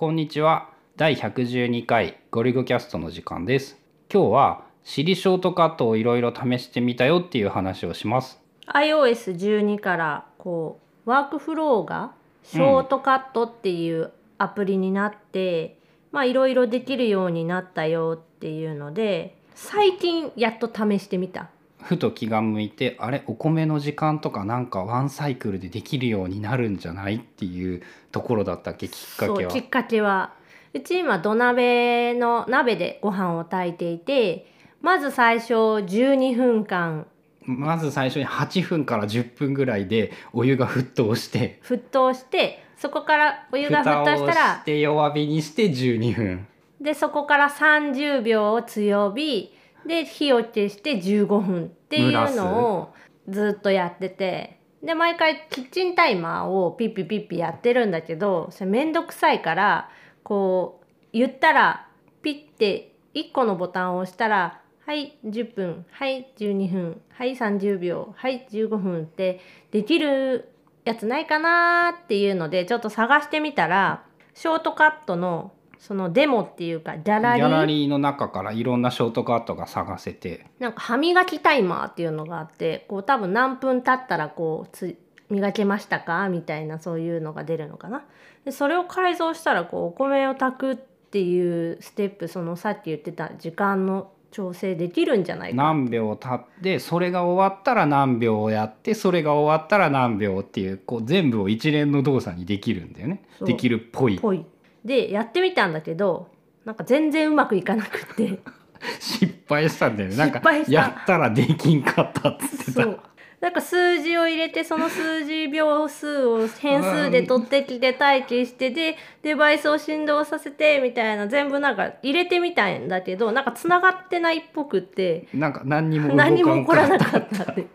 こんにちは。第112回ゴリゴキャストの時間です。今日はシリショートカットをいろいろ試してみたよっていう話をします。iOS12 からこうワークフローがショートカットっていうアプリになって、まあいろいろできるようになったよっていうので最近やっと試してみた。ふと気が向いてあれお米の時間とかなんかワンサイクルでできるようになるんじゃないっていうところだったっけきっかけは。きっかけはうち今土鍋の鍋でご飯を炊いていてまず最初12分間。まず最初に8分から10分ぐらいでお湯が沸騰して。沸騰してそこからお湯が沸騰したらして弱火にして12分。でそこから30秒を強火で火を消して15分っていうのをずっとやっててで毎回キッチンタイマーをピッピピッピやってるんだけどそれめんどくさいからこう言ったらピッて1個のボタンを押したらはい10分はい12分はい30秒はい15分ってできるやつないかなっていうのでちょっと探してみたらショートカットのそのデモっていうかギャラリー？ギャラリーの中からいろんなショートカットが探せて。なんか歯磨きタイマーっていうのがあってこう多分何分経ったらこうつ磨けましたか？みたいなそういうのが出るのかな？でそれを改造したらこうお米を炊くっていうステップそのさっき言ってた時間の調整できるんじゃないか。何秒経ってそれが終わったら何秒をやってそれが終わったら何秒っていうこう全部を一連の動作にできるんだよね。できるっぽい。ぽい。でやってみたんだけどなんか全然うまくいかなくって。失敗したんだよね。なんかやったらできんかったっつってた。そうなんか数字を入れてその数字秒数を変数で取ってきて待機してでデバイスを振動させてみたいな全部なんか入れてみたんだけどなんか繋がってないっぽくって。なんか何にも何も起こらなかった。って。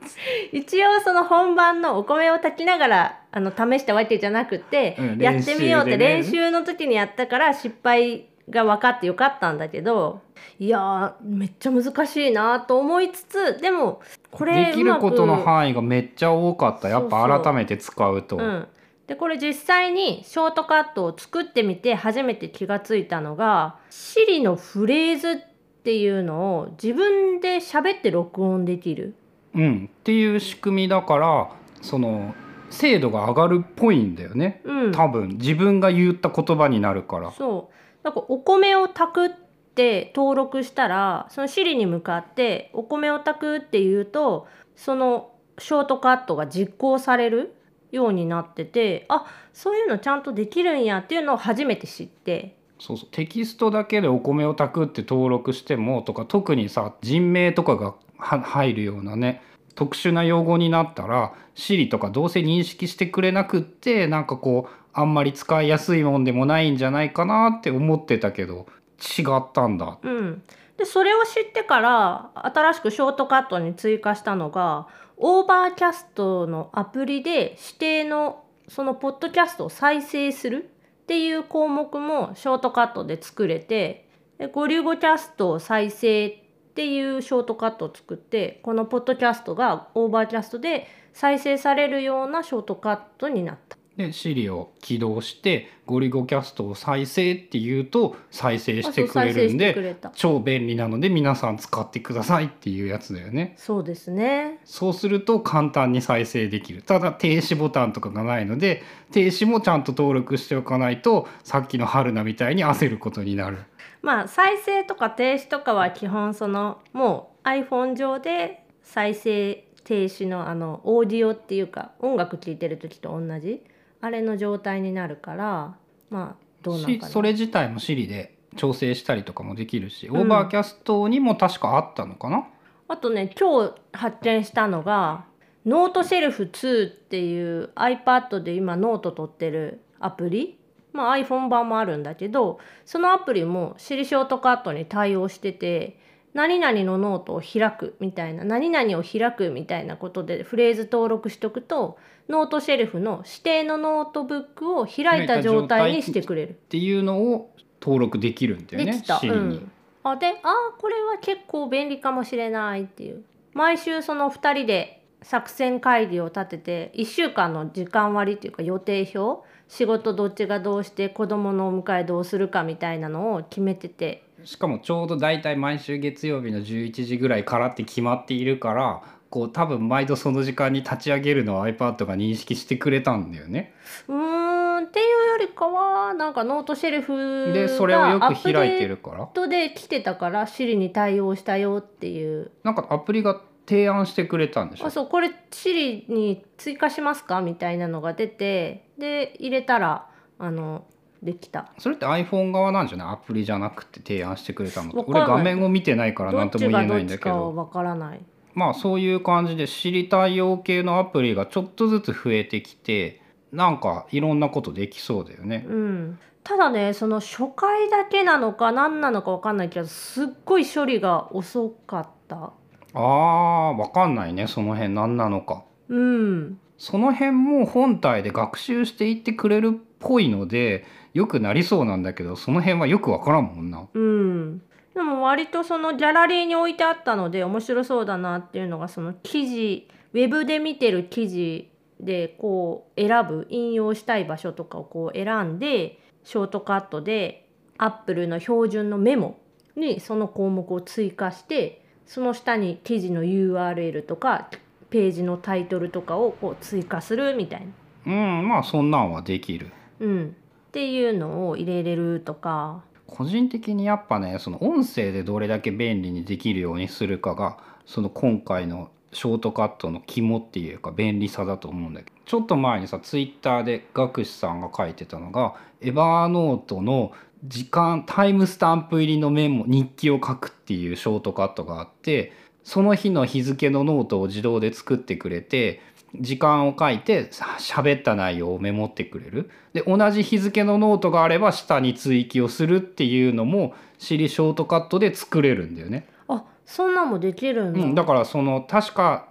一応その本番のお米を炊きながらあの試したわけじゃなくて、うんやってみようって練習の時にやったから失敗が分かってよかったんだけどいやーめっちゃ難しいなと思いつつでもこれできることの範囲がめっちゃ多かった。やっぱそう。そう改めて使うと。うん、でこれ実際にショートカットを作ってみて初めて気がついたのが Siri のフレーズっていうのを自分で喋って録音できる。うん、っていう仕組みだからその精度が上がるっぽいんだよね。うん、多分。自分が言った言葉になるから。そうだかお米を炊くって登録したらその Siri に向かってお米を炊くって言うとそのショートカットが実行されるようになっててあそういうのちゃんとできるんやっていうのを初めて知って。そうそう。テキストだけでお米を炊くって登録してもとか特にさ人名とかが入るようなね特殊な用語になったら Siri とかどうせ認識してくれなくってなんかこうあんまり使いやすいもんでもないんじゃないかなって思ってたけど違ったんだうん、でそれを知ってから新しくショートカットに追加したのが Overcast のアプリで指定のそのポッドキャストを再生するっていう項目もショートカットで作れてでゴリュゴキャストを再生っていうショートカットを作ってこのポッドキャストが Overcast で再生されるようなショートカットになった。で Siri を起動してゴリュゴキャストを再生って言うと再生してくれるんで超便利なので皆さん使ってくださいっていうやつだよね。そうですね。そうすると簡単に再生できる。ただ停止ボタンとかがないので停止もちゃんと登録しておかないとさっきの春菜みたいに焦ることになる。まあ再生とか停止とかは基本そのもう iPhone 上で再生停止のあのオーディオっていうか音楽聴いてる時と同じあれの状態になるからまあどうなのかな。しそれ自体も Siri で調整したりとかもできるし、ん。 Overcast にも確かあったのかな？あとね今日発見したのがNoteshelf 2っていう iPad で今ノート取ってるアプリ。まあ iPhone 版もあるんだけどそのアプリも Siri ショートカットに対応してて何々のノートを開くみたいな何々を開くみたいなことでフレーズ登録しとくと Noteshelf の指定のノートブックを開いた状態にしてくれる。っていうのを登録できるんだよねできた、うん、あであーこれは結構便利かもしれないっていう。毎週その2人で作戦会議を立てて1週間の時間割っていうか予定表仕事どっちがどうして子供のお迎えどうするかみたいなのを決めててしかもちょうど大体毎週月曜日の11時ぐらいからって決まっているからこう多分毎度その時間に立ち上げるのを iPad が認識してくれたんだよね。うーんっていうよりかはなんかノートシェルフでそれをよく開いてるから。トで来てたから Siri に対応したよっていう。なんかアプリが提案してくれたんでしょ？あそうこれ Siri に追加しますか？みたいなのが出てで入れたらあのできた。それって iPhone 側なんじゃない？アプリじゃなくて提案してくれたの俺画面を見てないからど何とも言えないんだけど。わからない。まあそういう感じで知り対応系のアプリがちょっとずつ増えてきてなんかいろんなことできそうだよね。うん。ただねその初回だけなのか何なのかわかんないけどすっごい処理が遅かった。あーわかんないね。その辺何なのか。うんその辺も本体で学習していってくれるっぽいのでよくなりそうなんだけどその辺はよくわからんもんな。うんでも割とそのギャラリーに置いてあったので面白そうだなっていうのがその記事ウェブで見てる記事でこう選ぶ引用したい場所とかをこう選んでショートカットで Apple の標準のメモにその項目を追加してその下に記事の URL とかページのタイトルとかをこう追加するみたいな。うんまあそんなんはできる。うん、っていうのを入れれるとか個人的にやっぱねその音声でどれだけ便利にできるようにするかがその今回のショートカットの肝っていうか便利さだと思うんだけどちょっと前にさツイッターで学士さんが書いてたのがEvernote の時間タイムスタンプ入りのメモ日記を書くっていうショートカットがあってその日の日付のノートを自動で作ってくれて時間を書いてさ喋った内容をメモってくれるで同じ日付のノートがあれば下に追記をするっていうのも Siri ショートカットで作れるんだよね。あそんなんもできるんだ。うん、だからその確か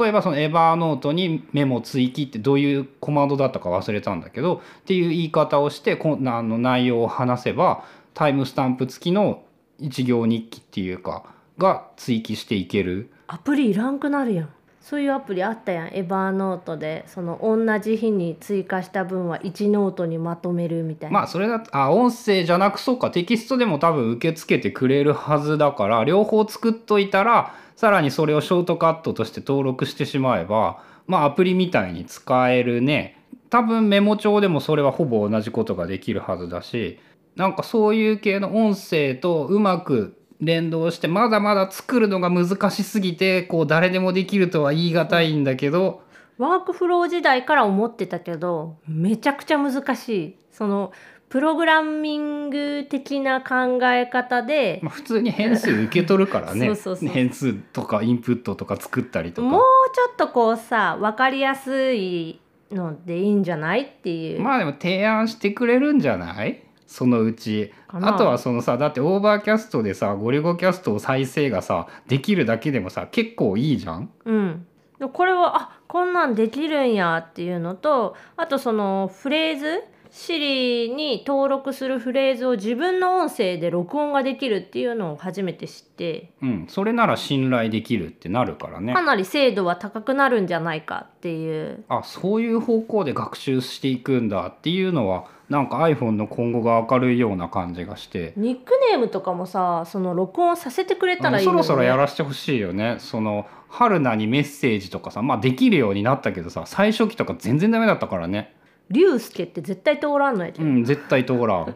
例えばその Evernote にメモ追記ってどういうコマンドだったか忘れたんだけどっていう言い方をしてこんなあの内容を話せばタイムスタンプ付きの一行日記っていうかが追記していける。アプリいらんくなるやん。そういうアプリあったやん。 Evernote でその同じ日に追加した分は1ノートにまとめるみたいな、まあそれだとあ音声じゃなくそうかテキストでも多分受け付けてくれるはずだから両方作っといたらさらにそれをショートカットとして登録してしまえばまあアプリみたいに使えるね。多分メモ帳でもそれはほぼ同じことができるはずだしなんかそういう系の音声とうまく連動してまだまだ作るのが難しすぎてこう誰でもできるとは言い難いんだけどワークフロー時代から思ってたけどめちゃくちゃ難しい。そのプログラミング的な考え方でまあ、普通に変数受け取るからね。そうそうそう。変数とかインプットとか作ったりとか。もうちょっとこうさ分かりやすいのでいいんじゃないっていう、まあでも提案してくれるんじゃない？そのうち。あとはそのさだって Overcast でさゴリュゴキャストを再生がさできるだけでもさ結構いいじゃん？うん、でこれはあこんなんできるんやっていうのとあとそのフレーズ Siri に登録するフレーズを自分の音声で録音ができるっていうのを初めて知って。うん。それなら信頼できるってなるからね。かなり精度は高くなるんじゃないかっていう。あそういう方向で学習していくんだっていうのはなんか iPhone の今後が明るいような感じがして。ニックネームとかもさその録音させてくれたらいいのにそろそろやらせてほしいよね。その春菜にメッセージとかさまあできるようになったけどさ最初期とか全然ダメだったからね竜介って絶対通らんのやけど、うん絶対通らん。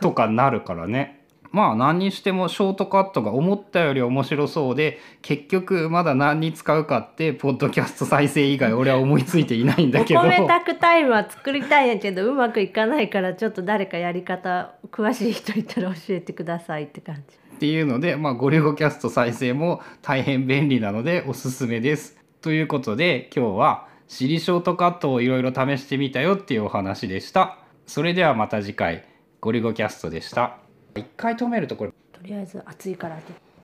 とかなるからね。まあ何にしてもショートカットが思ったより面白そうで結局まだ何に使うかってポッドキャスト再生以外俺は思いついていないんだおけど。米炊くタイムは作りたいんやけどうまくいかないからちょっと誰かやり方詳しい人いたら教えてくださいって感じ。っていうので、まあ、ゴリゴキャスト再生も大変便利なのでおすすめです。ということで今日はシリショートカットをいろいろ試してみたよっていうお話でした。それではまた次回ゴリゴキャストでした。一回止めるとこれとりあえず暑いからって